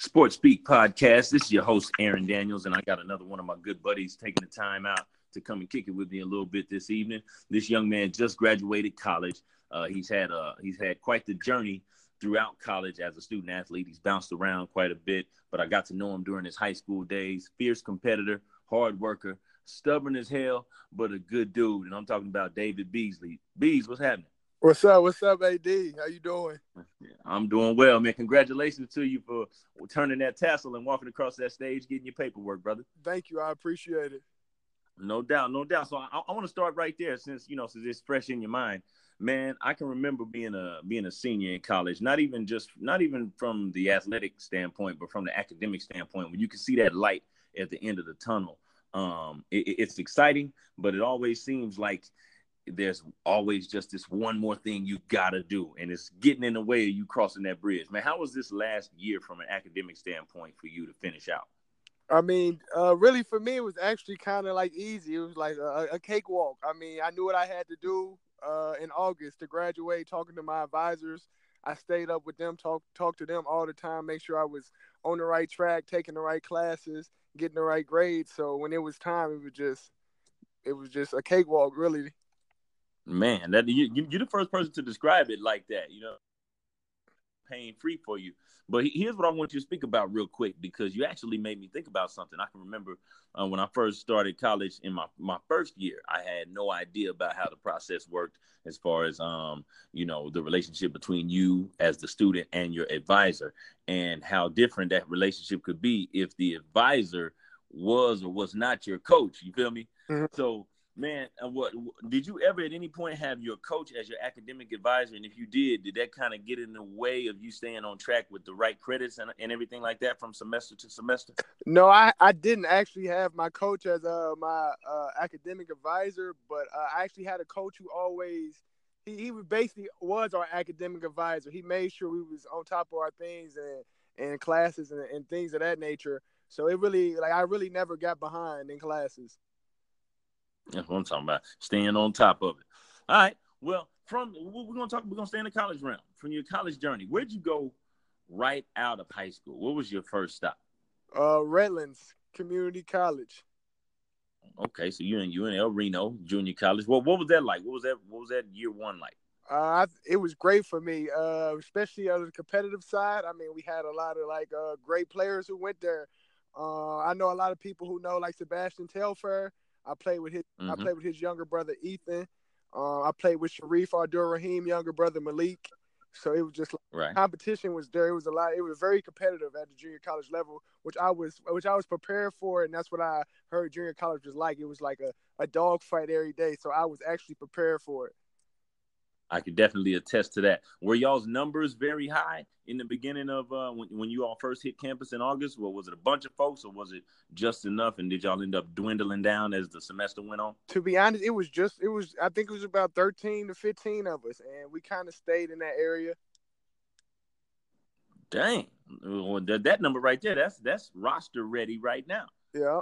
Sports Speak podcast. This is your host, Aaron Daniels, and I got another one of my good buddies taking the time out to come and kick it with me a little bit this evening. This young man just graduated college. Uh, he's had uh, he's had quite the journey throughout college as a student athlete. He's bounced around quite a bit, but I got to know him during his high school days. Fierce competitor, hard worker, stubborn as hell, but a good dude. And I'm talking about David Beasley. Bees, what's happening? What's up? What's up, AD? How you doing? I'm doing well, man. Congratulations to you for turning that tassel and walking across that stage, getting your paperwork, brother. Thank you. I appreciate it. No doubt, no doubt. So I, I want to start right there, since you know, since it's fresh in your mind, man. I can remember being a being a senior in college. Not even just not even from the athletic standpoint, but from the academic standpoint, when you can see that light at the end of the tunnel. Um, it, it's exciting, but it always seems like there's always just this one more thing you gotta do, and it's getting in the way of you crossing that bridge. Man, how was this last year from an academic standpoint for you to finish out? I mean, uh, really for me, it was actually kind of like easy. It was like a, a cakewalk. I mean, I knew what I had to do uh, in August to graduate. Talking to my advisors, I stayed up with them, talk talk to them all the time, make sure I was on the right track, taking the right classes, getting the right grades. So when it was time, it was just it was just a cakewalk, really. Man, that you, you're the first person to describe it like that. You know, pain free for you. But here's what I want you to speak about real quick because you actually made me think about something. I can remember uh, when I first started college in my, my first year, I had no idea about how the process worked as far as um, you know, the relationship between you as the student and your advisor and how different that relationship could be if the advisor was or was not your coach. You feel me? Mm-hmm. So man, uh, what did you ever at any point have your coach as your academic advisor? And if you did, did that kind of get in the way of you staying on track with the right credits and, and everything like that from semester to semester? No, I, I didn't actually have my coach as uh, my uh, academic advisor, but uh, I actually had a coach who always he, he basically was our academic advisor. He made sure we was on top of our things and, and classes and, and things of that nature. So it really like I really never got behind in classes. That's what I'm talking about. Staying on top of it. All right. Well, from we're gonna talk. We're gonna stay in the college realm. From your college journey, where'd you go right out of high school? What was your first stop? Uh, Redlands Community College. Okay, so you're in you in El Reno Junior College. Well, what was that like? What was that? What was that year one like? Uh, it was great for me, uh, especially on the competitive side. I mean, we had a lot of like uh, great players who went there. Uh, I know a lot of people who know like Sebastian Telfair. I played with his mm-hmm. I played with his younger brother Ethan. Uh, I played with Shareef Abdur Rahim, younger brother Malik. So it was just like right. competition was there. It was a lot. It was very competitive at the junior college level, which I was which I was prepared for, and that's what I heard junior college was like. It was like a, a dog fight every day. So I was actually prepared for it. I could definitely attest to that. Were y'all's numbers very high in the beginning of uh, when, when you all first hit campus in August? Well, was it a bunch of folks or was it just enough? And did y'all end up dwindling down as the semester went on? To be honest, it was just, it was, I think it was about 13 to 15 of us, and we kind of stayed in that area. Dang. That number right there, that's that's roster ready right now. Yeah.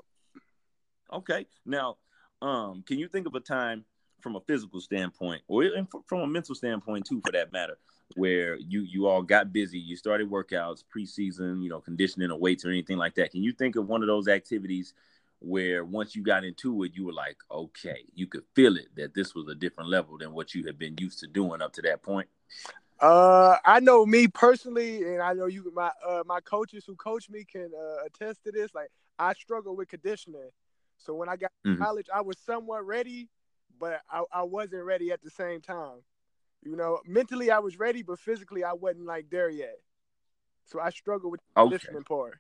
Okay. Now, um, can you think of a time from a physical standpoint, or from a mental standpoint too, for that matter, where you you all got busy, you started workouts, preseason, you know, conditioning or weights or anything like that. Can you think of one of those activities where once you got into it, you were like, okay, you could feel it that this was a different level than what you had been used to doing up to that point? Uh, I know me personally, and I know you, my uh, my coaches who coach me can uh, attest to this. Like, I struggle with conditioning. So when I got mm-hmm. college, I was somewhat ready, but I, I wasn't ready at the same time. You know, mentally I was ready, but physically I wasn't like there yet. So I struggled with the okay. conditioning part.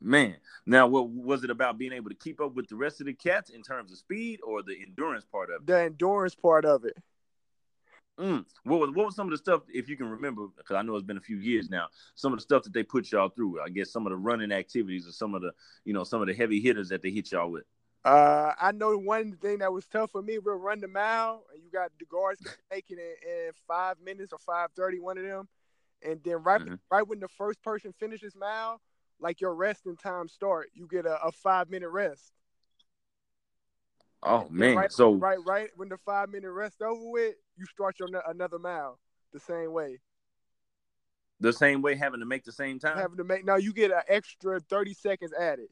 Man, now what was it about being able to keep up with the rest of the cats in terms of speed or the endurance part of it? The endurance part of it. Mm. What was what was some of the stuff, if you can remember, because I know it's been a few years now, some of the stuff that they put y'all through? I guess some of the running activities or some of the, you know, some of the heavy hitters that they hit y'all with. Uh, I know one thing that was tough for me. We'll run the mile, and you got the guards making it in five minutes or five thirty, one of them, and then right mm-hmm. right when the first person finishes mile, like your resting time start, you get a, a five minute rest. Oh man! Right, so right, right when the five minute rest over with, you start your another mile the same way. The same way, having to make the same time. Having to make now, you get an extra thirty seconds added.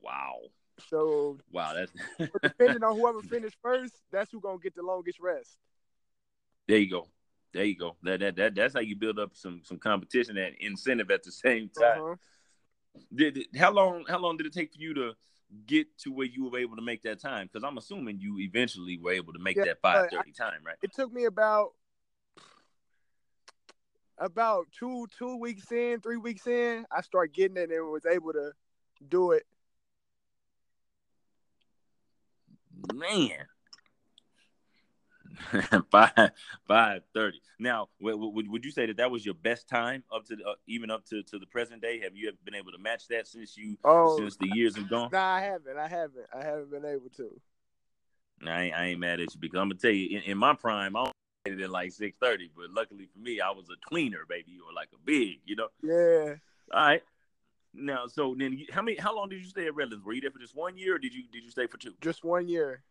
Wow. So wow, that's depending on whoever finished first, that's who gonna get the longest rest. There you go. There you go. That that, that that's how you build up some some competition and incentive at the same time. Uh-huh. Did, how long how long did it take for you to get to where you were able to make that time? Because I'm assuming you eventually were able to make yeah, that five thirty time, right? It took me about about two two weeks in, three weeks in, I started getting it and was able to do it. Man, five five thirty. Now, would would you say that that was your best time up to uh, even up to, to the present day? Have you ever been able to match that since you oh, since the years have gone? Nah, I haven't. I haven't. I haven't been able to. Nah, I ain't, I ain't mad at you because I'm gonna tell you in, in my prime, I it at like six thirty, but luckily for me, I was a tweener, baby, or like a big, you know. Yeah. All right. Now, so then, how many? How long did you stay at Redlands? Were you there for just one year, or did you did you stay for two? Just one year.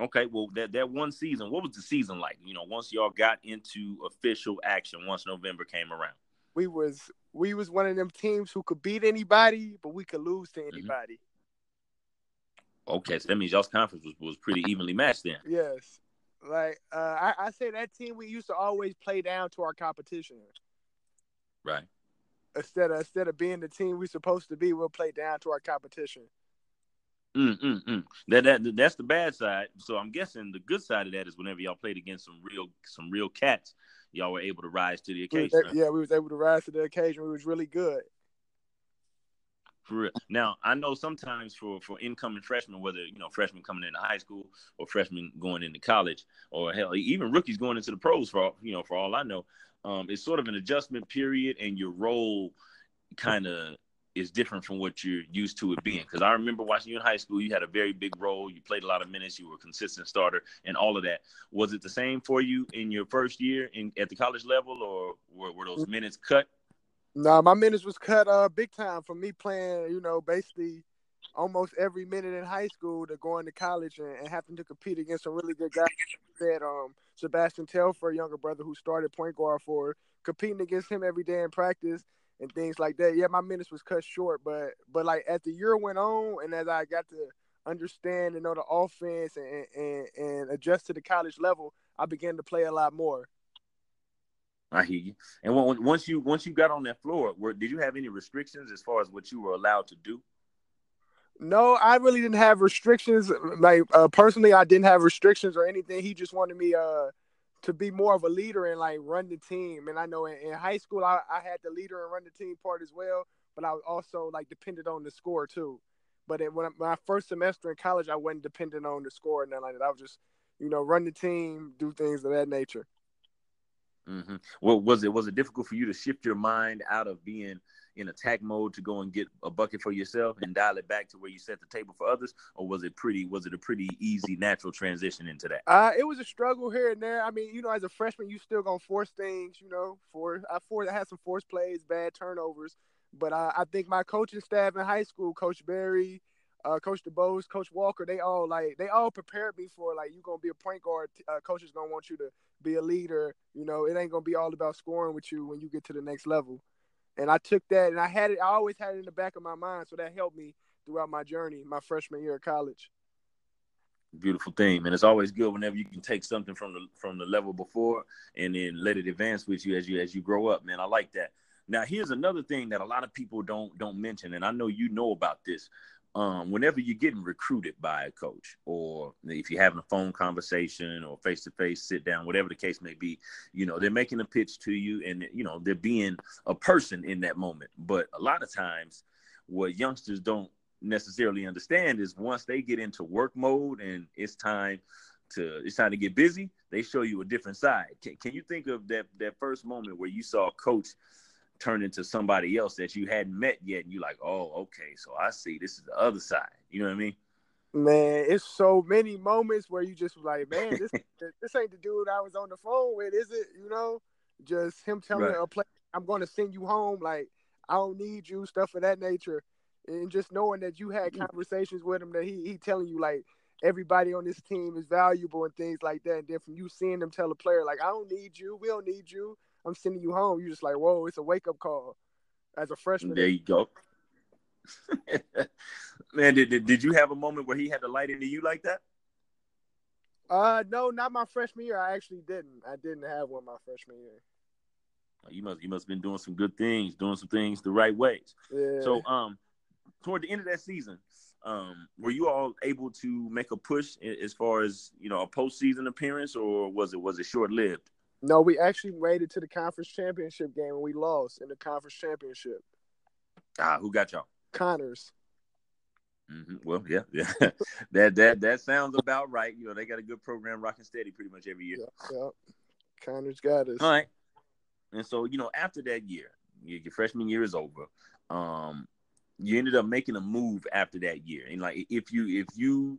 Okay, well that that one season, what was the season like? You know, once y'all got into official action, once November came around. We was we was one of them teams who could beat anybody, but we could lose to mm-hmm. anybody. Mm-hmm. Okay, so that means y'all's conference was, was pretty evenly matched then. Yes. Like uh, I, I say that team we used to always play down to our competition. Right. Instead of instead of being the team we're supposed to be, we'll play down to our competition. Mm, mm, mm. That, that that's the bad side. So I'm guessing the good side of that is whenever y'all played against some real some real cats, y'all were able to rise to the occasion. We yeah, we was able to rise to the occasion. We was really good. For real. Now I know sometimes for for incoming freshmen, whether you know freshmen coming into high school or freshmen going into college, or hell even rookies going into the pros for you know for all I know, um, it's sort of an adjustment period, and your role kind of is different from what you're used to it being. Because I remember watching you in high school, you had a very big role. You played a lot of minutes. You were a consistent starter, and all of that. Was it the same for you in your first year in at the college level, or were, were those minutes cut? No, my minutes was cut uh big time from me playing. You know, basically almost every minute in high school to going to college and, and having to compete against some really good guys. That um Sebastian Telfair, younger brother who started point guard for, competing against him every day in practice and things like that. Yeah, my minutes was cut short, but but like as the year went on, and as I got to understand and know the offense and and, and adjust to the college level, I began to play a lot more. I hear you. And once you once you got on that floor, were, did you have any restrictions as far as what you were allowed to do? No, I really didn't have restrictions. Like uh, personally, I didn't have restrictions or anything. He just wanted me uh to be more of a leader and like run the team. And I know in, in high school I, I, had the leader and run the team part as well, but I was also like dependent on the score too. But in, when I, my first semester in college, I wasn't dependent on the score and nothing like that. I was just, you know, run the team, do things of that nature. Mm-hmm. Well, was it was it difficult for you to shift your mind out of being in attack mode to go and get a bucket for yourself and dial it back to where you set the table for others, or was it pretty? Was it a pretty easy, natural transition into that? Uh, it was a struggle here and there. I mean, you know, as a freshman, you still gonna force things. You know, for I for I had some forced plays, bad turnovers, but uh, I think my coaching staff in high school, Coach Barry. Uh, Coach DeBose, Coach Walker, they all like they all prepared me for like you're gonna be a point guard. Uh, coach is gonna want you to be a leader. You know, it ain't gonna be all about scoring with you when you get to the next level and I took that and I had it. I always had it in the back of my mind, so that helped me throughout my journey, my freshman year of college. Beautiful thing, and it's always good whenever you can take something from the from the level before and then let it advance with you as you as you grow up. Man, I like that. Now, here's another thing that a lot of people don't don't mention, and I know you know about this um, whenever you're getting recruited by a coach, or if you're having a phone conversation or face to face sit down, whatever the case may be, you know, they're making a pitch to you and, you know, they're being a person in that moment. But a lot of times, what youngsters don't necessarily understand is once they get into work mode and it's time to it's time to get busy, they show you a different side. Can, can you think of that that first moment where you saw a coach turn into somebody else that you hadn't met yet, and you're like, oh, okay, so I see this is the other side. You know what I mean? Man, it's so many moments where you just like, man, this this ain't the dude I was on the phone with, is it? You know, just him telling right. a play, I'm going to send you home. Like, I don't need you, stuff of that nature, and just knowing that you had mm. conversations with him, that he he telling you like, everybody on this team is valuable and things like that. And then from you seeing them tell a player like, "I don't need you, we don't need you," I'm sending you home. You're just like, "Whoa!" It's a wake up call as a freshman. There you go. Man, did, did did you have a moment where he had to light into you like that? Uh, no, not my freshman year. I actually didn't. I didn't have one my freshman year. You must you must have been doing some good things, doing some things the right ways. Yeah. So um, toward the end of that season, um, were you all able to make a push as far as you know a postseason appearance, or was it was it short lived? No, we actually made it to the conference championship game and we lost in the conference championship. Ah, who got y'all? Connors. Mm-hmm. Well, yeah, yeah. that that that sounds about right. You know, they got a good program, rocking steady, pretty much every year. Yeah, yeah. Connors got us. All right. And so, you know, after that year, your, your freshman year is over. Um, you ended up making a move after that year, and like if you if you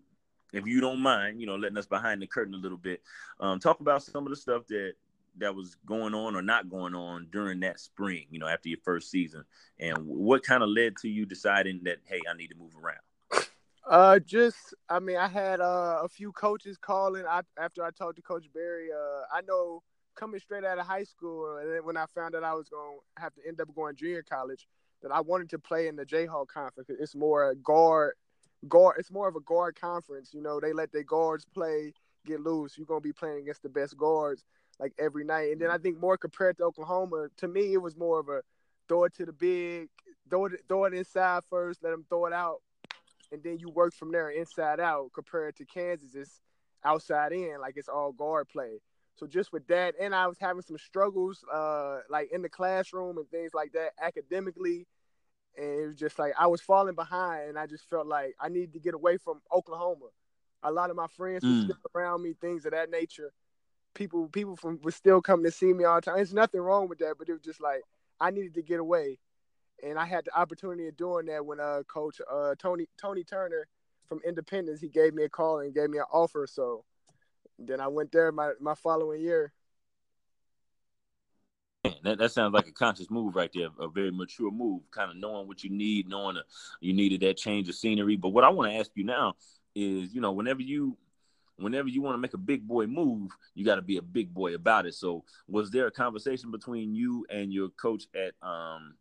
if you don't mind, you know, letting us behind the curtain a little bit, um, talk about some of the stuff that that was going on or not going on during that spring, you know, after your first season, and what kind of led to you deciding that hey, I need to move around. Uh, just I mean, I had uh, a few coaches calling. I after I talked to Coach Barry. Uh, I know coming straight out of high school, and then when I found out I was going to have to end up going junior college, that I wanted to play in the Jayhawk conference. It's more a guard, guard. It's more of a guard conference. You know, they let their guards play, get loose. You're gonna be playing against the best guards like every night. And then I think more compared to Oklahoma, to me it was more of a throw it to the big, throw it, throw it inside first, let them throw it out, and then you work from there inside out. Compared to Kansas, it's outside in, like it's all guard play. So just with that, and I was having some struggles, uh, like in the classroom and things like that, academically, and it was just like I was falling behind, and I just felt like I needed to get away from Oklahoma. A lot of my friends were Mm. still around me, things of that nature. People, people from were still coming to see me all the time. There's nothing wrong with that, but it was just like I needed to get away, and I had the opportunity of doing that when uh, Coach uh, Tony Tony Turner from Independence he gave me a call and gave me an offer. So then I went there my my following year. That, that sounds like a conscious move right there, a very mature move, kind of knowing what you need, knowing that you needed that change of scenery. But what I want to ask you now is, you know, whenever you whenever you want to make a big boy move, you got to be a big boy about it. So, was there a conversation between you and your coach at um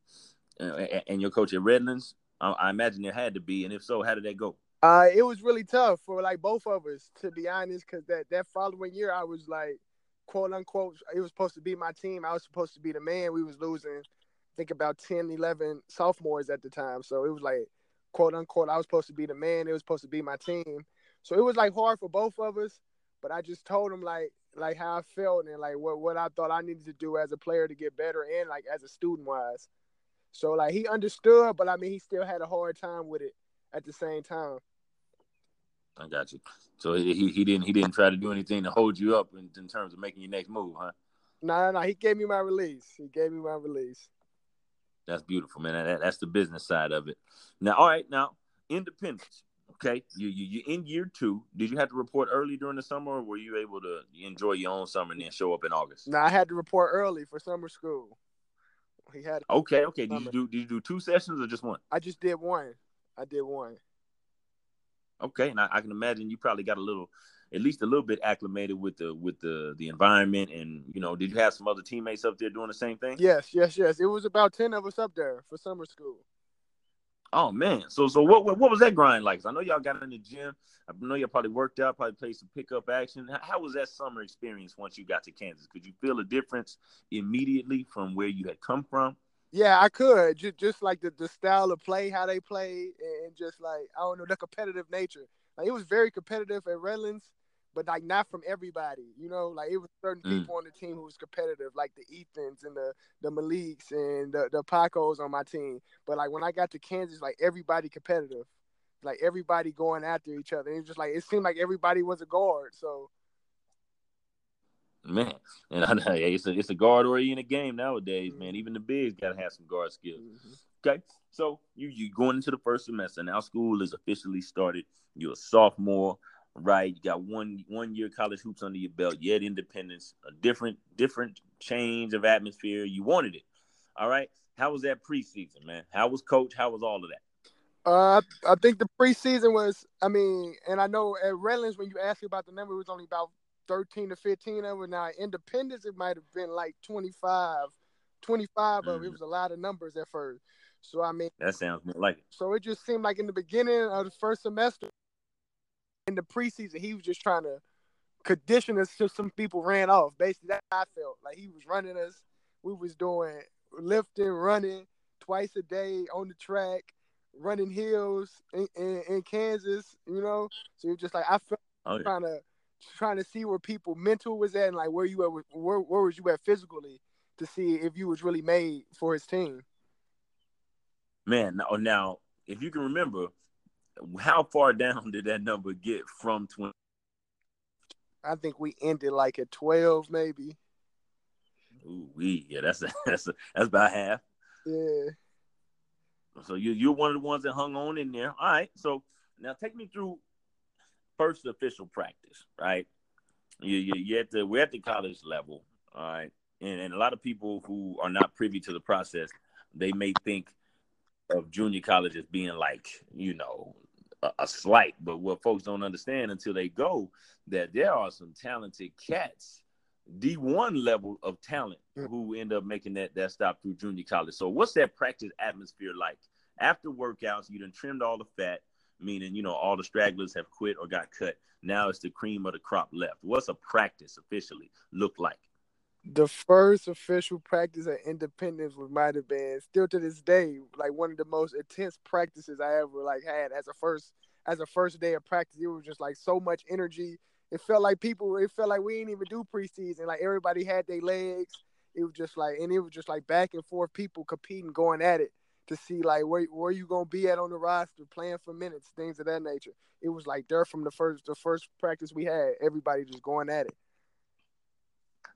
uh, and your coach at Redlands? I, imagine there had to be, and if so, how did that go? Uh, it was really tough for like both of us, to be honest, because that that following year I was like, quote unquote, it was supposed to be my team. I was supposed to be the man. We was losing, I think about 10, 11 sophomores at the time. So it was like, quote unquote, I was supposed to be the man. It was supposed to be my team. So it was like hard for both of us. But I just told him like like how I felt and like what what I thought I needed to do as a player to get better and like as a student wise. So like he understood, but I mean he still had a hard time with it at the same time. I got you. So he, he didn't he didn't try to do anything to hold you up in, in terms of making your next move, huh? No, no, no. He gave me my release. He gave me my release. That's beautiful, man. That, that's the business side of it. Now, all right, now independence. Okay, you you you in year two. Did you have to report early during the summer, or were you able to enjoy your own summer and then show up in August? No, I had to report early for summer school. He had. Okay, okay. Did you do did you do two sessions or just one? I just did one. I did one. Okay, and I, I can imagine you probably got a little, at least a little bit acclimated with the with the the environment, and you know, did you have some other teammates up there doing the same thing? Yes, yes, yes. It was about ten of us up there for summer school. Oh man, so so what what, what was that grind like? I know y'all got in the gym. I know y'all probably worked out, probably played some pickup action. How, how was that summer experience once you got to Kansas? Could you feel a difference immediately from where you had come from? Yeah, I could. Just, just like the, the style of play, how they played, and just like I don't know the competitive nature. Like it was very competitive at Redlands, but like not from everybody. You know, like it was certain Mm. people on the team who was competitive, like the Ethans and the the Maliks and the the Pacos on my team. But like when I got to Kansas, like everybody competitive, like everybody going after each other. It was just like it seemed like everybody was a guard. So Man, and I know it's a it's a guard oriented game nowadays, man. Even the bigs got to have some guard skills. Okay, so you you going into the first semester now. School is officially started. You're a sophomore, right? You got one one year college hoops under your belt. You had independence, a different different change of atmosphere. You wanted it. All right. How was that preseason, man? How was coach? How was all of that? Uh, I think the preseason was. I mean, and I know at Redlands when you asked me about the number, it was only about thirteen to fifteen of it. Now Independence, it might have been like 25, 25 mm. of it. It was a lot of numbers at first. So I mean, that sounds more like it. So it just seemed like in the beginning of the first semester, in the preseason, he was just trying to condition us so some people ran off. Basically, that I felt like he was running us. We was doing lifting, running twice a day on the track, running hills in, in, in Kansas. You know, so you're just like I felt oh, yeah. trying to trying to see where people mental was at and like where you at, where where was you at physically to see if you was really made for his team. Man, now, now if you can remember, how far down did that number get from 20? I think we ended like at 12, maybe. Ooh, we yeah, that's a, that's a, that's about half. Yeah. So you you're one of the ones that hung on in there. All right. So now take me through first official practice, right? You you you at the we're at the college level, all right, and and a lot of people who are not privy to the process, they may think of junior college as being like you know a, a slight, but what folks don't understand until they go that there are some talented cats D1 level of talent mm. who end up making that that stop through junior college. So what's that practice atmosphere like? After workouts, you done trimmed all the fat, meaning you know all the stragglers have quit or got cut. Now it's the cream of the crop left. What's a practice officially look like? The first official practice at Independence was might have been still to this day like one of the most intense practices I ever like had as a first as a first day of practice. It was just like so much energy it felt like people it felt like we didn't even do preseason. Like everybody had their legs. It was just like and it was just like back and forth people competing, going at it to see like where where you gonna be at on the roster, playing for minutes, things of that nature. It was like there from the first the first practice we had, everybody just going at it.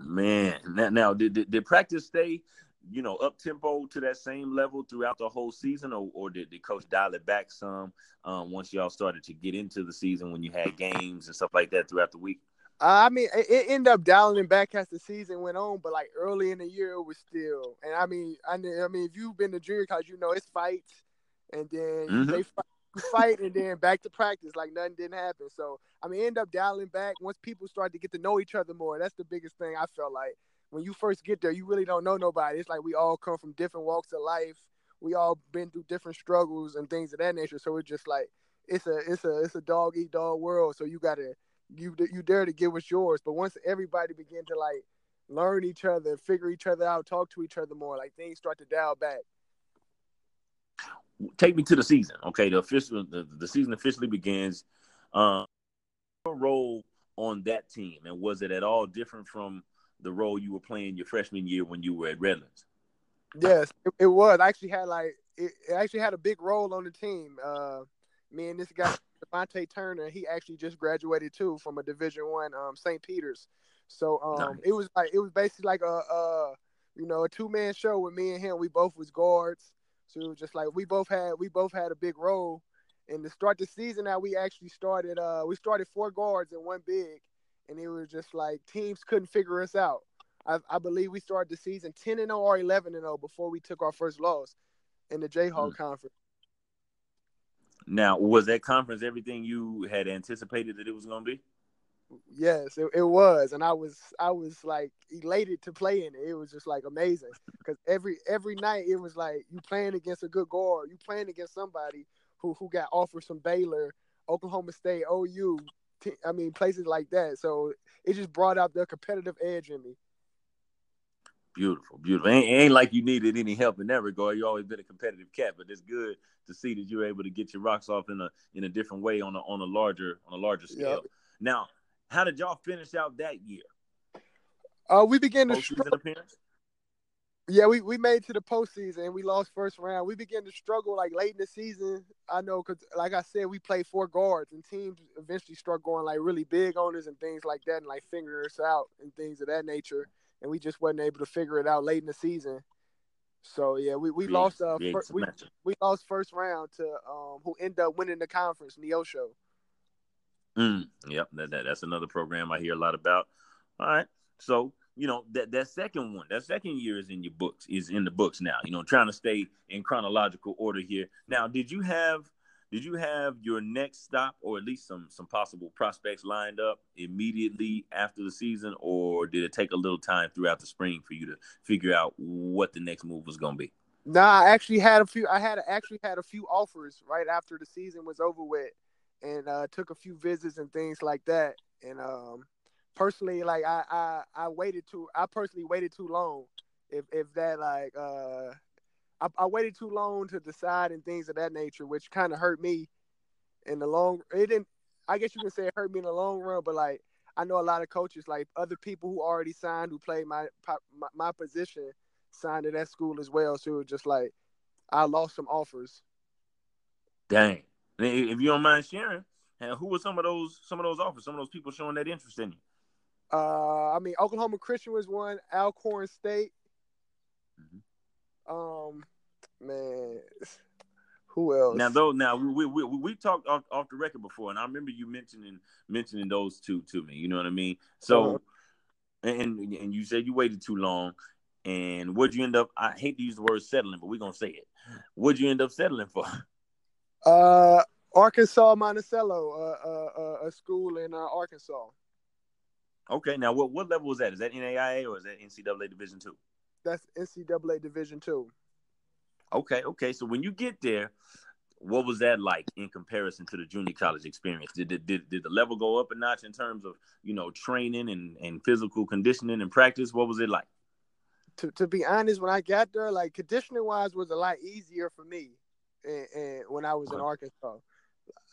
Man, now, now did, did, did practice stay you know, up tempo to that same level throughout the whole season, or, or did the coach dial it back some um, once y'all started to get into the season when you had games and stuff like that throughout the week? Uh, I mean, it, it ended up dialing back as the season went on, but like early in the year, it was still. And I mean, I, I mean, if you've been to junior college, you know it's fights, and then mm-hmm. they fight, fight, and then back to practice like nothing didn't happen. So I mean, end up dialing back once people start to get to know each other more. That's the biggest thing I felt like when you first get there, you really don't know nobody. It's like we all come from different walks of life. We all been through different struggles and things of that nature. So it's just like it's a it's a it's a dog eat dog world. So you gotta you you dare to give what's yours. But once everybody begin to like learn each other, figure each other out, talk to each other more, like things start to dial back. Take me to the season, okay? The official the, the season officially begins. Um, role on that team, and was it at all different from the role you were playing your freshman year when you were at Redlands. Yes, it, it was. I actually had like it, it, actually had a big role on the team. Uh, me and this guy Devontae Turner, he actually just graduated too from a Division One um, St. Peter's. So um, nice. it was like it was basically like a, a you know a two man show with me and him. We both was guards, so just like we both had we both had a big role. And to start the season, now we actually started uh we started four guards and one big, and it was just like teams couldn't figure us out. I, I believe we started the season 10 and 0 or 11 and 0 before we took our first loss in the Jayhawk mm-hmm. conference. Now, was that conference everything you had anticipated that it was going to be? Yes, it, it was, and I was I was like elated to play in it. It was just like amazing because every every night it was like you playing against a good guard, you playing against somebody who who got offers from Baylor, Oklahoma State, OU, I mean, places like that. So it just brought out the competitive edge in me. Beautiful, beautiful. Ain't, ain't like you needed any help in that regard. You always been a competitive cat, but it's good to see that you're able to get your rocks off in a in a different way on a on a larger on a larger scale. Yep. Now, how did y'all finish out that year? Uh, we began to appearance. Yeah, we, we made to the postseason and we lost first round. We began to struggle like late in the season. I know because, like I said, we played four guards and teams eventually start going like really big on us and things like that and like figuring us out and things of that nature. And we just wasn't able to figure it out late in the season. So yeah, we, we lost uh fir- we, we lost first round to um who ended up winning the conference, Neosho. Mm, yep, that, that that's another program I hear a lot about. All right, so you know that that second one, that second year is in your books, is in the books now. You know, trying to stay in chronological order here. Now, did you have did you have your next stop or at least some some possible prospects lined up immediately after the season, or did it take a little time throughout the spring for you to figure out what the next move was going to be? Nah, I actually had a few. I had actually had a few offers right after the season was over with, and uh, took a few visits and things like that. And um, personally, like I, I I waited too. I personally waited too long. If if that like uh I, I waited too long to decide and things of that nature, which kind of hurt me in the long. It didn't. I guess you can say it hurt me in the long run, but like I know a lot of coaches, like other people who already signed, who played my my, my position, signed at that school as well. So it was just like I lost some offers. Dang! If you don't mind sharing, who were some of those some of those offers? Some of those people showing that interest in you? Uh, I mean, Oklahoma Christian was one. Alcorn State. Mm-hmm. Um, man, who else? Now, though, now we we we, we talked off, off the record before, and I remember you mentioning mentioning those two to me. You know what I mean? So, uh-huh. and and you said you waited too long, and what'd you end up? I hate to use the word settling, but we're gonna say it. What'd you end up settling for? Uh, Arkansas Monticello, uh, uh, uh, a school in uh, Arkansas. Okay, now what what level was that? Is that NAIA or is that NCAA Division two? that's NCAA Division two. Okay, okay. So when you get there, what was that like in comparison to the junior college experience? Did, did did did the level go up a notch in terms of you know training and and physical conditioning and practice? What was it like? To to be honest, when I got there, like conditioning wise, was a lot easier for me, and, and when I was in Arkansas.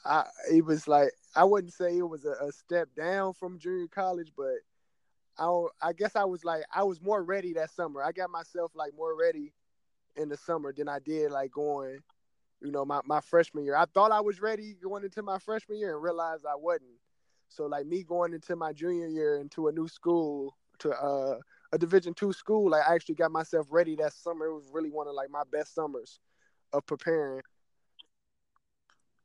I, it was like I wouldn't say it was a, a step down from junior college, but I I guess I was like I was more ready that summer. I got myself like more ready in the summer than I did like going, you know, my, my freshman year. I thought I was ready going into my freshman year and realized I wasn't. So like me going into my junior year into a new school to uh, a division two school, like I actually got myself ready that summer. It was really one of like my best summers of preparing.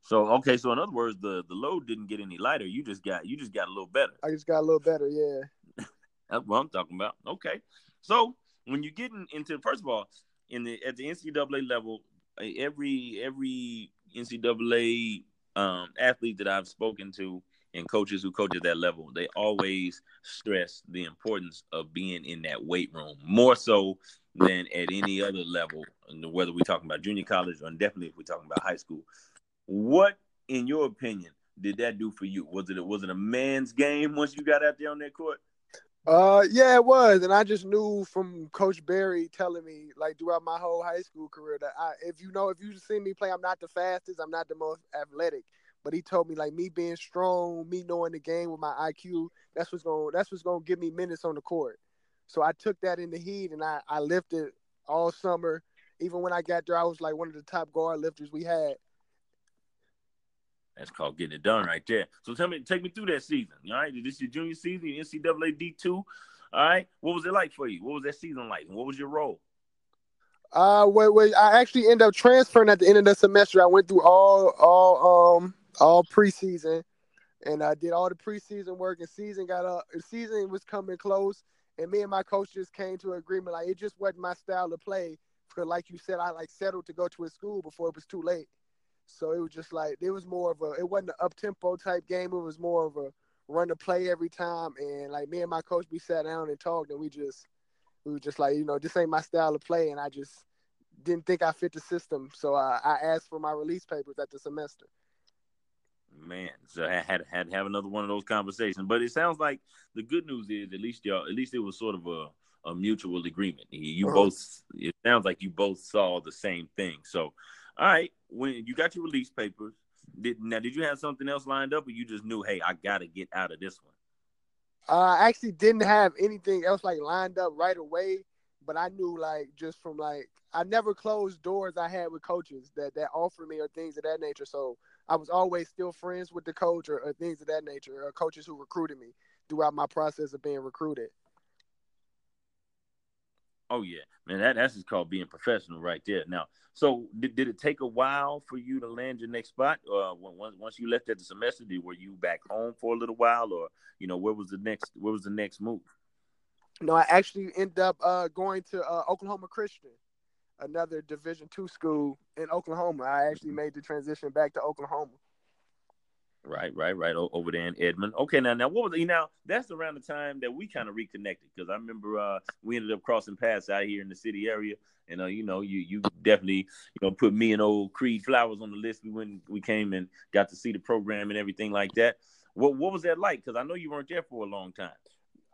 So okay, so in other words, the the load didn't get any lighter. You just got you just got a little better. I just got a little better, yeah. That's what I'm talking about. Okay. So when you get into first of all, in the at the NCAA level, every every NCAA um, athlete that I've spoken to and coaches who coach at that level, they always stress the importance of being in that weight room more so than at any other level, whether we're talking about junior college or definitely if we're talking about high school. What, in your opinion, did that do for you? Was it was it a man's game once you got out there on that court? Uh, yeah, it was, and I just knew from Coach Barry telling me like throughout my whole high school career that I, if you know, if you see me play, I'm not the fastest, I'm not the most athletic, but he told me like me being strong, me knowing the game with my IQ, that's what's gonna that's what's to give me minutes on the court. So I took that in the heat, and I, I lifted all summer. Even when I got there, I was like one of the top guard lifters we had. That's called getting it done right there. So tell me, take me through that season. All right, this is your junior season, NCAA D two. All right, what was it like for you? What was that season like? what was your role? Uh, wait, wait. I actually ended up transferring at the end of the semester. I went through all, all, um, all preseason, and I did all the preseason work. And season got up. Season was coming close, and me and my coach just came to an agreement. Like it just wasn't my style to play. Because, like you said, I like settled to go to a school before it was too late. So it was just like it was more of a it wasn't an up tempo type game. It was more of a run to play every time. And like me and my coach, we sat down and talked, and we just we were just like, you know, this ain't my style of play, and I just didn't think I fit the system. So I, I asked for my release papers at the semester. Man, so I had had to have another one of those conversations. But it sounds like the good news is at least y'all, at least it was sort of a a mutual agreement. You uh-huh. both, it sounds like you both saw the same thing. So all right, when you got your release papers, did now did you have something else lined up, or you just knew, hey, I gotta get out of this one? Uh, I actually didn't have anything else like lined up right away, but I knew like just from like I never closed doors I had with coaches that that offered me or things of that nature. So I was always still friends with the coach or, or things of that nature, or coaches who recruited me throughout my process of being recruited. Oh yeah, man, that that's just called being professional right there. Now, so did, did it take a while for you to land your next spot? Uh, once once you left at the semester, did, were you back home for a little while, or you know, where was the next where was the next move? No, I actually ended up uh, going to uh, Oklahoma Christian. Another Division two school in Oklahoma. I actually made the transition back to Oklahoma. Right, right, right. over there in Edmond. Okay, now, now, what was you know? That's around the time that we kind of reconnected because I remember uh, we ended up crossing paths out here in the city area, and uh, you know, you you definitely you know put me and old Creed Flowers on the list. We went, we came and got to see the program and everything like that. What what was that like? Because I know you weren't there for a long time.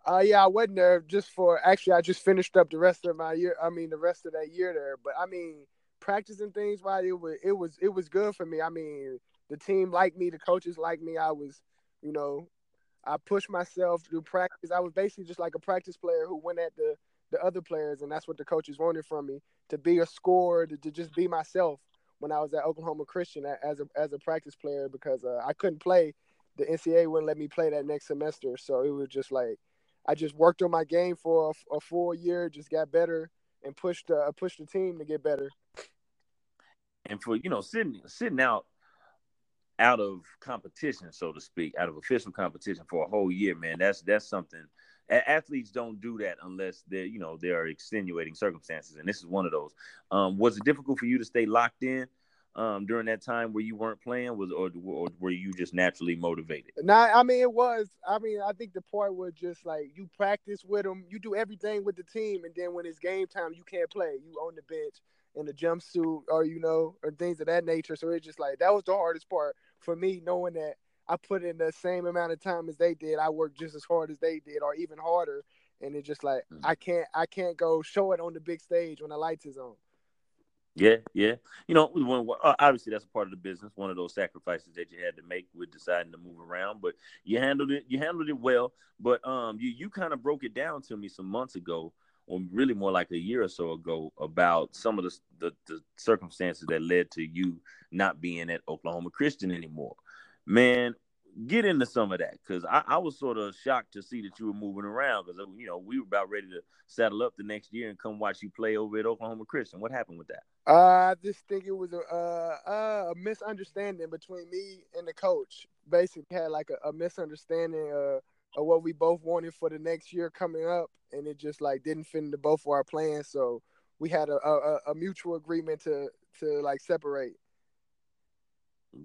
Uh, yeah, I wasn't there just for. Actually, I just finished up the rest of my year. I mean, the rest of that year there. But I mean, practicing things, why it was it was it was good for me. I mean the team liked me, the coaches liked me. I was, you know, I pushed myself through practice. I was basically just like a practice player who went at the the other players, and that's what the coaches wanted from me to be a scorer, to, to just be myself when I was at Oklahoma Christian as a as a practice player because uh, I couldn't play. The NCAA wouldn't let me play that next semester, so it was just like I just worked on my game for a, a full year, just got better, and pushed uh, pushed the team to get better. And for you know sitting sitting out out of competition, so to speak, out of official competition for a whole year, man, that's that's something. Athletes don't do that unless they're, you know, there are extenuating circumstances, and this is one of those. Um, was it difficult for you to stay locked in um, during that time where you weren't playing? Was or, or were you just naturally motivated? No, I mean it was. I mean, I think the part was just like you practice with them, you do everything with the team, and then when it's game time, you can't play. You on the bench in a jumpsuit, or you know, or things of that nature. So it's just like that was the hardest part for me, knowing that I put in the same amount of time as they did, I worked just as hard as they did, or even harder. And it's just like mm-hmm. I can't, I can't go show it on the big stage when the lights is on. Yeah, yeah. You know, uh, obviously that's a part of the business. One of those sacrifices that you had to make with deciding to move around, but you handled it. You handled it well. But um, you you kind of broke it down to me some months ago, or really more like a year or so ago, about some of the the, the circumstances that led to you not being at Oklahoma Christian anymore. Man, get into some of that because I, I, was sort of shocked to see that you were moving around because you know we were about ready to saddle up the next year and come watch you play over at Oklahoma Christian. What happened with that? Uh, I just think it was a uh, a misunderstanding between me and the coach. Basically, had like a, a misunderstanding uh, of what we both wanted for the next year coming up, and it just like didn't fit into both of our plans. So we had a, a, a mutual agreement to to like separate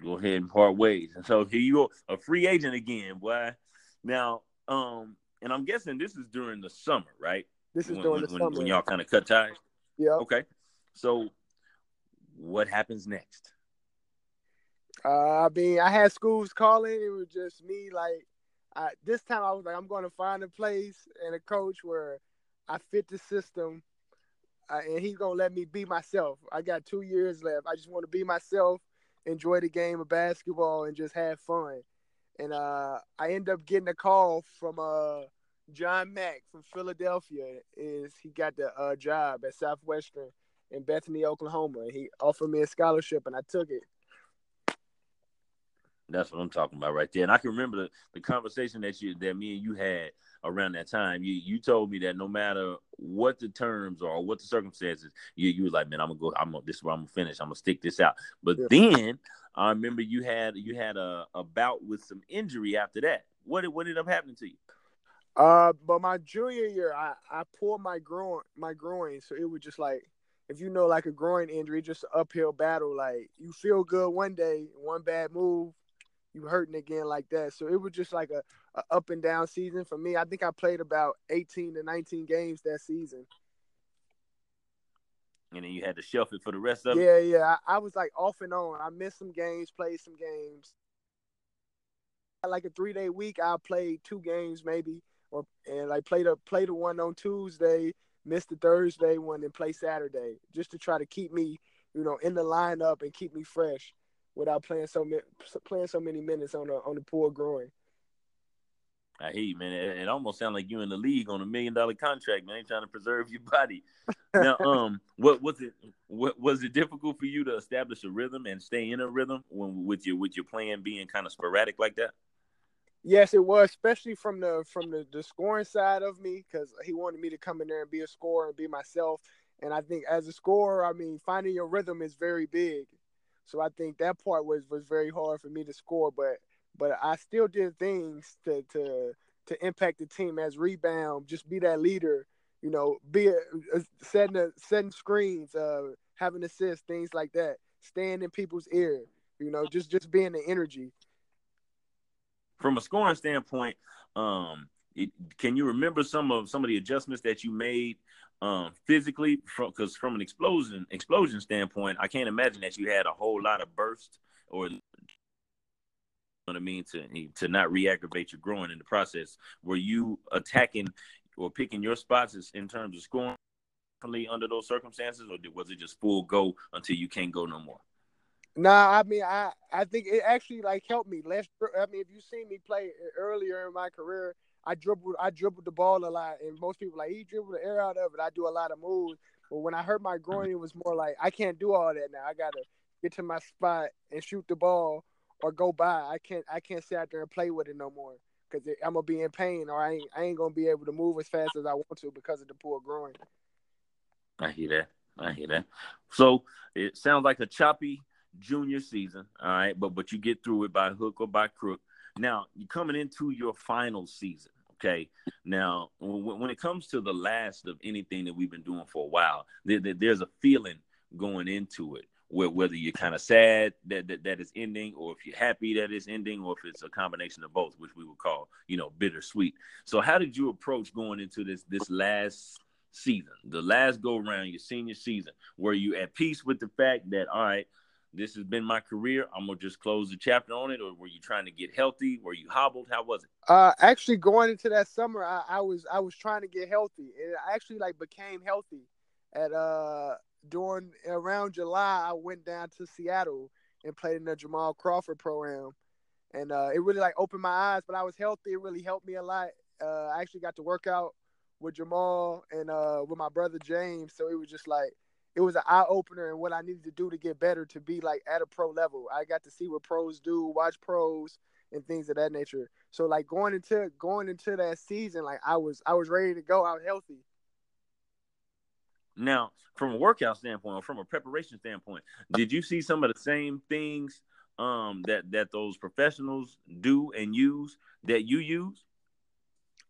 go ahead and part ways. And so here you go, a free agent again, boy. Now, um, and I'm guessing this is during the summer, right? This is when, during when, the summer when y'all kind of cut ties. Yeah. Okay. So, what happens next? Uh, I mean, I had schools calling. It was just me. Like, I, this time I was like, I'm going to find a place and a coach where I fit the system, uh, and he's gonna let me be myself. I got two years left. I just want to be myself enjoy the game of basketball and just have fun. And uh, I end up getting a call from uh, John Mack from Philadelphia. Is he got the uh, job at Southwestern in Bethany, Oklahoma? He offered me a scholarship, and I took it. That's what I'm talking about right there. And I can remember the, the conversation that you that me and you had around that time. You you told me that no matter what the terms are, what the circumstances, you you were like, man, I'm gonna go. I'm gonna, this is where I'm gonna finish. I'm gonna stick this out. But yeah. then I remember you had you had a, a bout with some injury after that. What what ended up happening to you? Uh, but my junior year, I I pulled my groin my groin, so it was just like if you know like a groin injury, just an uphill battle. Like you feel good one day, one bad move, you hurting again like that. So it was just like a, a, up and down season for me. I think I played about 18 to 19 games that season. And then you had to shelf it for the rest of yeah, it. Yeah, yeah. I, I, was like off and on. I missed some games, played some games. Like a three day week, I played two games maybe, or and I played a played a one on Tuesday, missed the Thursday one, and play Saturday, just to try to keep me, you know, in the lineup and keep me fresh without playing so many playing so many minutes on the on the poor groin. I hate, man. It, it almost sounds like you in the league on a million dollar contract, man. trying to preserve your body. now, um, what was it? What was it difficult for you to establish a rhythm and stay in a rhythm when with your with your plan being kind of sporadic like that? Yes, it was, especially from the from the, the scoring side of me, because he wanted me to come in there and be a scorer and be myself. And I think as a scorer, I mean, finding your rhythm is very big. So I think that part was was very hard for me to score, but but I still did things to to to impact the team as rebound, just be that leader, You know, be a, a, setting a, setting screens, uh, having assists, things like that. Staying in people's ear. You know, just just being the energy. From a scoring standpoint, um, it, can you remember some of some of the adjustments that you made um, physically? Because from, from, an explosion explosion standpoint, I can't imagine that you had a whole lot of burst or what I mean to eh, to not re-aggravate your groin in the process. Were you attacking or picking your spots in terms of scoring under those circumstances, or was it just full go until you can't go no more? Nah, I mean, I I think it actually like helped me. Less, I mean, if you see me play earlier in my career, I dribbled I dribbled the ball a lot, and most people like he dribbled the air out of it. I do a lot of moves, but when I hurt my groin, it was more like I can't do all that now. I gotta get to my spot and shoot the ball or go by. I can't I can't sit out there and play with it no more because I'm gonna be in pain or I ain't I ain't gonna be able to move as fast as I want to because of the poor groin. I hear that. I hear that. So it sounds like a choppy junior season. All right, but but you get through it by hook or by crook. Now you're coming into your final season. Okay. Now when, it comes to the last of anything that we've been doing for a while, there, there, there's a feeling going into it. Whether you're kind of sad that, that that is ending, or if you're happy that it's ending, or if it's a combination of both, which we would call, you know, bittersweet. So, how did you approach going into this this last season, the last go around, your senior season? Were you at peace with the fact that all right, this has been my career. I'm gonna just close the chapter on it, or were you trying to get healthy? Were you hobbled? How was it? Uh, actually, going into that summer, I, I was I was trying to get healthy, and I actually like became healthy at uh during around July. I went down to Seattle and played in the Jamal Crawford program, and uh, it really like opened my eyes. But I was healthy; it really helped me a lot. Uh, I actually got to work out with Jamal and uh, with my brother James, so it was just like it was an eye opener and what I needed to do to get better to be like at a pro level. I got to see what pros do, watch pros and things of that nature. So like going into going into that season, like I was I was ready to go. I was healthy. Now, from a workout standpoint or from a preparation standpoint, did you see some of the same things um, that that those professionals do and use that you use?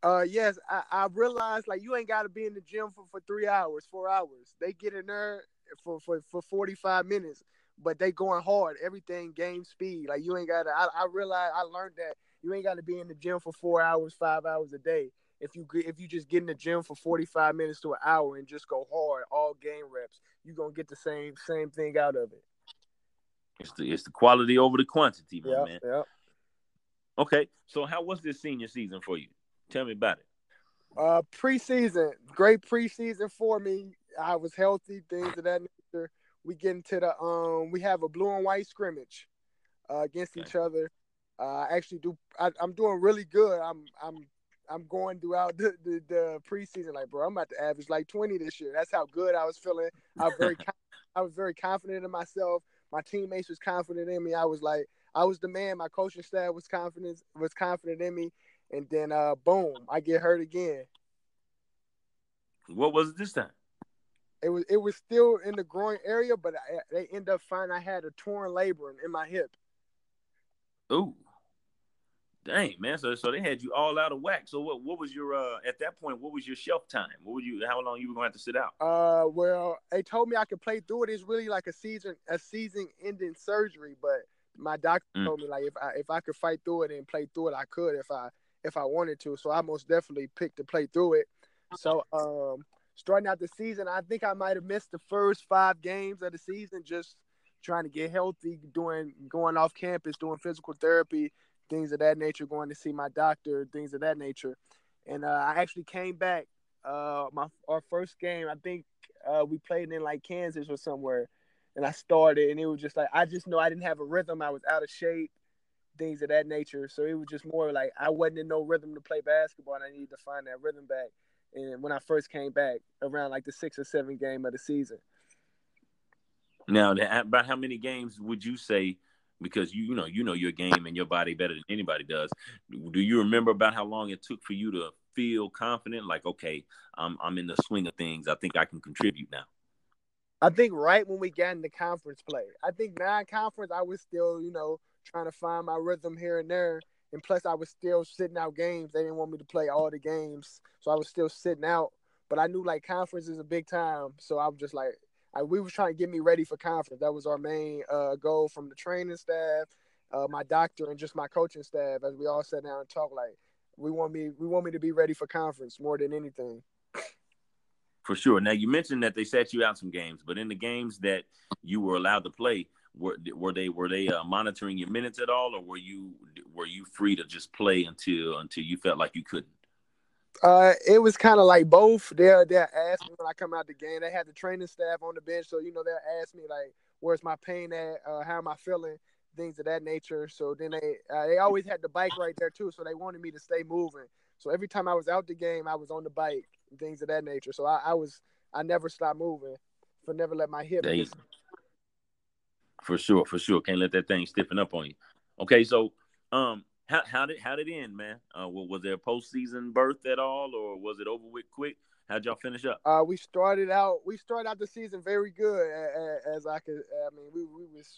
Uh, yes, I, I realized like you ain't got to be in the gym for, for three hours, four hours. They get in there for, for, for 45 minutes, but they going hard. Everything game speed. Like you ain't got to, I, I realized, I learned that you ain't got to be in the gym for four hours, five hours a day. If you if you just get in the gym for 45 minutes to an hour and just go hard, all game reps, you're going to get the same same thing out of it. It's the, it's the quality over the quantity, yep, man. Yep. Okay, so how was this senior season for you? Tell me about it. Uh, preseason, great preseason for me. I was healthy, things of that nature. We get into the um, we have a blue and white scrimmage uh, against okay. each other. Uh, I actually do. I, am doing really good. I'm I'm I'm going throughout the, the, the preseason. Like, bro, I'm about to average like 20 this year. That's how good I was feeling. I was very I was very confident in myself. My teammates was confident in me. I was like, I was the man. My coaching staff was confident was confident in me and then uh, boom, I get hurt again. What was it this time? It was it was still in the groin area, but I, they end up finding I had a torn labrum in my hip. Ooh, dang man! So so they had you all out of whack. So what what was your uh at that point? What was your shelf time? What would you? How long you were going to have to sit out? Uh, well, they told me I could play through it. It's really like a season a season ending surgery, but my doctor mm. told me like if I if I could fight through it and play through it, I could. If I if I wanted to. So I most definitely picked to play through it. So um, starting out the season, I think I might have missed the first five games of the season just trying to get healthy, doing going off campus, doing physical therapy, things of that nature, going to see my doctor, things of that nature. And uh, I actually came back. Uh, my our first game, I think uh, we played in like Kansas or somewhere, and I started, and it was just like I just know I didn't have a rhythm. I was out of shape things of that nature. So it was just more like I wasn't in no rhythm to play basketball, and I needed to find that rhythm back. And when I first came back, around like the six or seven game of the season. Now, about how many games would you say? Because you you know you know your game and your body better than anybody does. Do you remember about how long it took for you to feel confident? Like, okay, I'm I'm in the swing of things. I think I can contribute now. I think right when we got in the conference play, I think non-conference, I was still you know trying to find my rhythm here and there. And plus, I was still sitting out games. They didn't want me to play all the games, so I was still sitting out but I knew like conference is a big time, so I was just like, I, we was trying to get me ready for conference. That was our main uh, goal from the training staff, uh, my doctor, and just my coaching staff. As we all sat down and talked, like we want me, we want me to be ready for conference more than anything. For sure. Now you mentioned that they set you out some games, but in the games that you were allowed to play, were were they were they uh, monitoring your minutes at all, or were you were you free to just play until until you felt like you couldn't? Uh, it was kind of like both. They'll they'll ask me when I come out the game. They had the training staff on the bench, so you know they'll ask me like, "Where's my pain at? Uh, how am I feeling?" Things of that nature. So then they uh, they always had the bike right there too, so they wanted me to stay moving. So every time I was out the game, I was on the bike and things of that nature. So I, I was I never stopped moving, for never let my hip. For sure, for sure, can't let that thing stiffen up on you. Okay, so um, how how did how did it end, man? Uh, was there a postseason berth at all, or was it over with quick? How'd y'all finish up? Uh, we started out we started out the season very good, as I could. I mean, we we was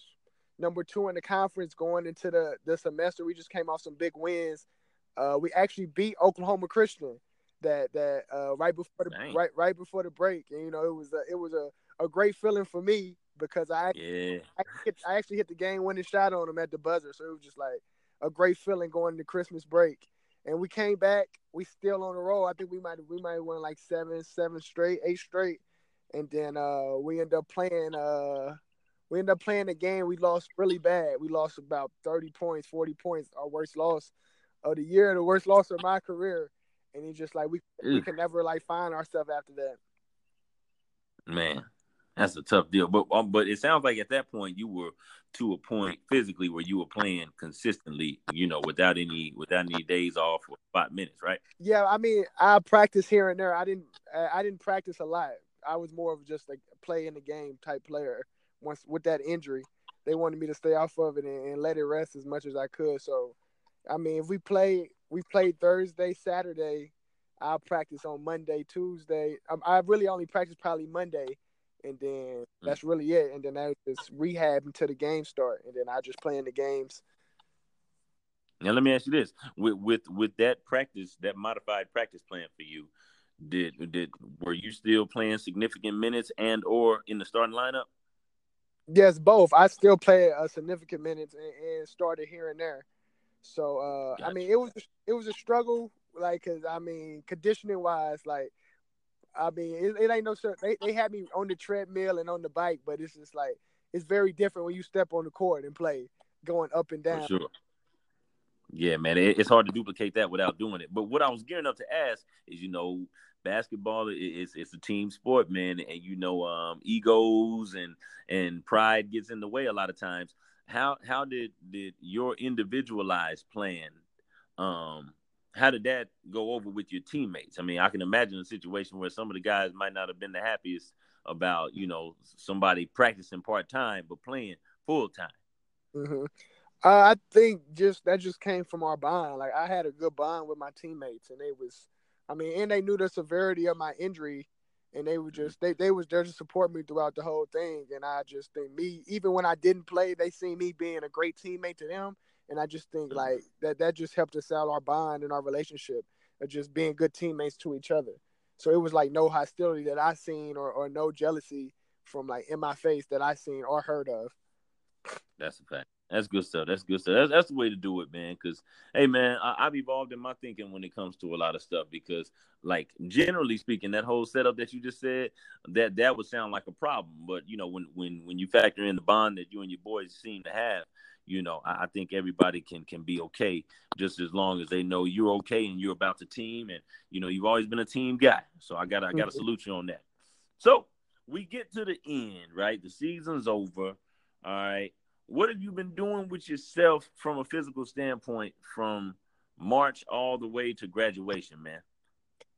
number two in the conference going into the the semester. We just came off some big wins. Uh, we actually beat Oklahoma Christian that that uh, right before the Dang. right right before the break, and you know it was a, it was a, a great feeling for me because I yeah. I, hit, I actually hit the game winning shot on him at the buzzer, so it was just like a great feeling going to Christmas break. And we came back. We still on the roll. I think we might we might win like seven, seven straight, eight straight, and then uh, we end up playing. Uh, we end up playing the game. We lost really bad. We lost about thirty points, forty points. Our worst loss of the year, the worst loss of my career. And he's just like we we can never like find ourselves after that. Man, that's a tough deal. But um, but it sounds like at that point you were to a point physically where you were playing consistently, you know, without any without any days off or five minutes, right? Yeah, I mean, I practice here and there. I didn't I didn't practice a lot. I was more of just a play in the game type player. Once with that injury, they wanted me to stay off of it and, and let it rest as much as I could. So, I mean, if we play we played Thursday, Saturday, I'll practice on Monday, Tuesday. Um, I really only practice probably Monday and then mm. that's really it. And then I just rehab until the game start, and then I just play in the games. Now let me ask you this: with with with that practice, that modified practice plan for you, did did were you still playing significant minutes and or in the starting lineup? Yes, both. I still play a significant minutes and, and started here and there. So uh, gotcha. I mean, it was it was a struggle, like, cause I mean, conditioning wise, like I mean, it, it ain't no sir. They they had me on the treadmill and on the bike, but it's just like it's very different when you step on the court and play, going up and down. For sure. Yeah, man, it, it's hard to duplicate that without doing it. But what I was gearing up to ask is, you know, basketball is it's a team sport, man, and you know, um, egos and and pride gets in the way a lot of times. How how did did your individualized plan um how did that go over with your teammates? I mean, I can imagine a situation where some of the guys might not have been the happiest about, you know, somebody practicing part time but playing full time. Mm-hmm. Uh, I think just that just came from our bond. Like I had a good bond with my teammates, and they was, I mean, and they knew the severity of my injury, and they were mm-hmm. just they they was there to support me throughout the whole thing. And I just think me, even when I didn't play, they see me being a great teammate to them, and I just think like that that just helped us out our bond and our relationship of just being good teammates to each other. So it was like no hostility that I seen or, or no jealousy from like in my face that I seen or heard of. That's a fact. That's good stuff. That's good stuff. That's, that's the way to do it, man. Because, hey, man, I, have evolved in my thinking when it comes to a lot of stuff. Because, like, generally speaking, that whole setup that you just said, that that would sound like a problem. But you know, when when when you factor in the bond that you and your boys seem to have, you know, I, I, think everybody can can be okay just as long as they know you're okay and you're about the team and you know you've always been a team guy. So I got I got to mm-hmm. salute you on that. So we get to the end, right? The season's over. All right. What have you been doing with yourself from a physical standpoint from March all the way to graduation, man?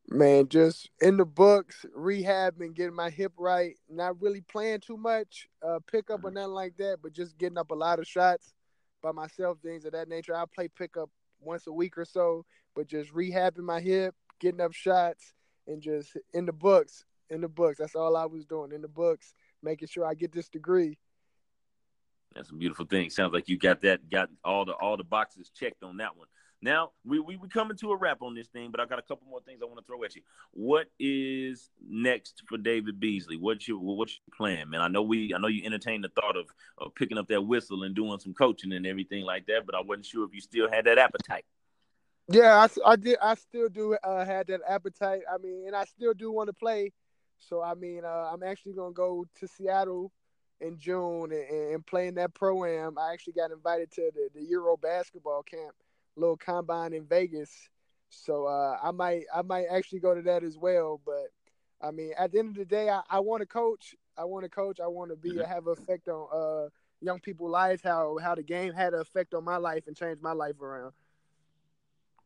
Man, just in the books, rehab and getting my hip right. Not really playing too much, uh, pickup or mm-hmm. nothing like that, but just getting up a lot of shots by myself, things of that nature. I play pickup once a week or so, but just rehabbing my hip, getting up shots, and just in the books, in the books. That's all I was doing in the books, making sure I get this degree. That's a beautiful thing. Sounds like you got that, got all the all the boxes checked on that one. Now we, we we coming to a wrap on this thing, but I got a couple more things I want to throw at you. What is next for David Beasley? What's your what's your plan, man? I know we I know you entertained the thought of of picking up that whistle and doing some coaching and everything like that, but I wasn't sure if you still had that appetite. Yeah, I, I did. I still do uh, had that appetite. I mean, and I still do want to play. So I mean, uh, I'm actually gonna go to Seattle in June and, and play in that pro am. I actually got invited to the, the Euro basketball camp little combine in Vegas. So uh, I might I might actually go to that as well. But I mean, at the end of the day, I, I want to coach. I want to coach. I want to be mm-hmm. have an effect on uh, young people's lives. How how the game had an effect on my life and changed my life around.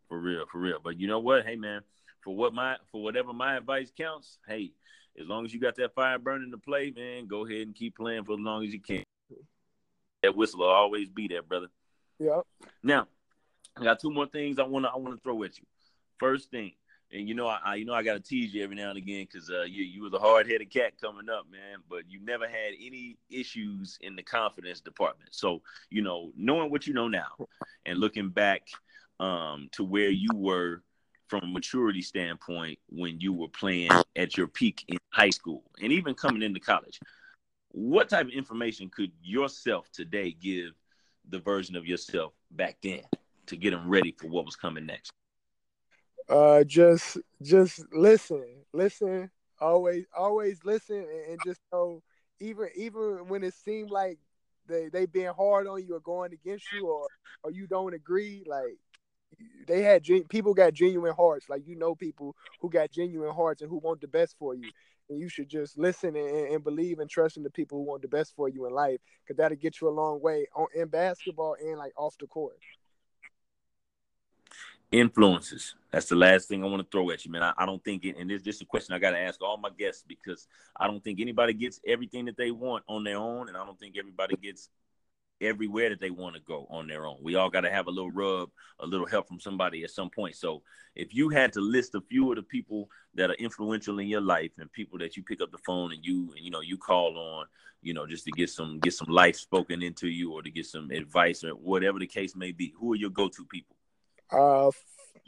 For real, for real. But you know what? Hey man, for what my for whatever my advice counts. Hey, as long as you got that fire burning to play, man, go ahead and keep playing for as long as you can. That whistle will always be there, brother. Yeah. Now, I got two more things I want to I want to throw at you. First thing, and you know I, I you know I got to tease you every now and again because uh, you you was a hard headed cat coming up, man. But you never had any issues in the confidence department. So you know, knowing what you know now, and looking back um, to where you were from a maturity standpoint when you were playing at your peak in high school and even coming into college, what type of information could yourself today give the version of yourself back then? To get them ready for what was coming next? Uh, just just listen, listen, always always listen, and, just know even even when it seemed like they they being hard on you or going against you or or you don't agree, like they had people got genuine hearts. Like you know people who got genuine hearts and who want the best for you. And you should just listen and, and believe and trust in the people who want the best for you in life, because that'll get you a long way on in basketball and like off the court influences. That's the last thing I want to throw at you, man. I, I don't think it, and this, this is a question I got to ask all my guests because I don't think anybody gets everything that they want on their own, and I don't think everybody gets everywhere that they want to go on their own. We all got to have a little rub, a little help from somebody at some point. So, if you had to list a few of the people that are influential in your life and people that you pick up the phone and you and you know you call on, you know, just to get some get some life spoken into you or to get some advice or whatever the case may be, who are your go-to people? Uh,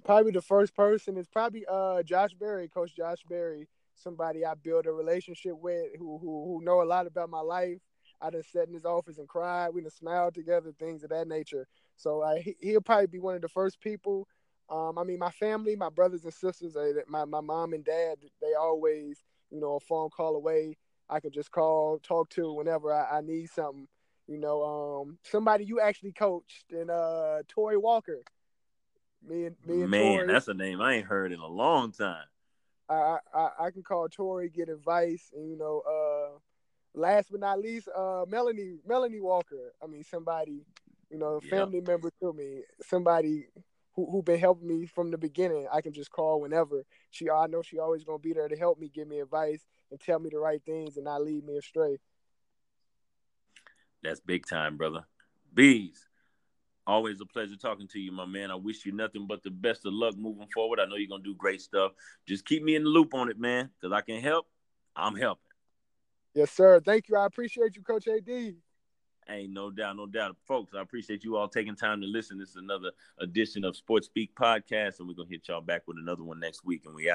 probably the first person is probably uh Josh Berry, Coach Josh Berry, somebody I built a relationship with who who who know a lot about my life. I done sat in his office and cried. We done smiled together, things of that nature. So uh, he, he'll probably be one of the first people. Um, I mean, my family, my brothers and sisters, uh, my my mom and dad, they always, you know, a phone call away. I can just call, talk to whenever I, I need something. You know, um, somebody you actually coached and uh, Tori Walker. Me and me and man, Tori, that's a name I ain't heard in a long time. I, I I can call Tori, get advice, and you know, uh, last but not least, uh, Melanie Melanie Walker. I mean, somebody, you know, family member to me, somebody who who been helping me from the beginning. I can just call whenever. She, I know she always gonna be there to help me, give me advice, and tell me the right things, and not lead me astray. That's big time, brother. Bees. Always a pleasure talking to you, my man. I wish you nothing but the best of luck moving forward. I know you're gonna do great stuff. Just keep me in the loop on it, man, because I can help. I'm helping. Yes, sir. Thank you. I appreciate you, Coach AD. Hey, no doubt, no doubt, folks. I appreciate you all taking time to listen. This is another edition of Sports Speak podcast, and we're gonna hit y'all back with another one next week. And we out.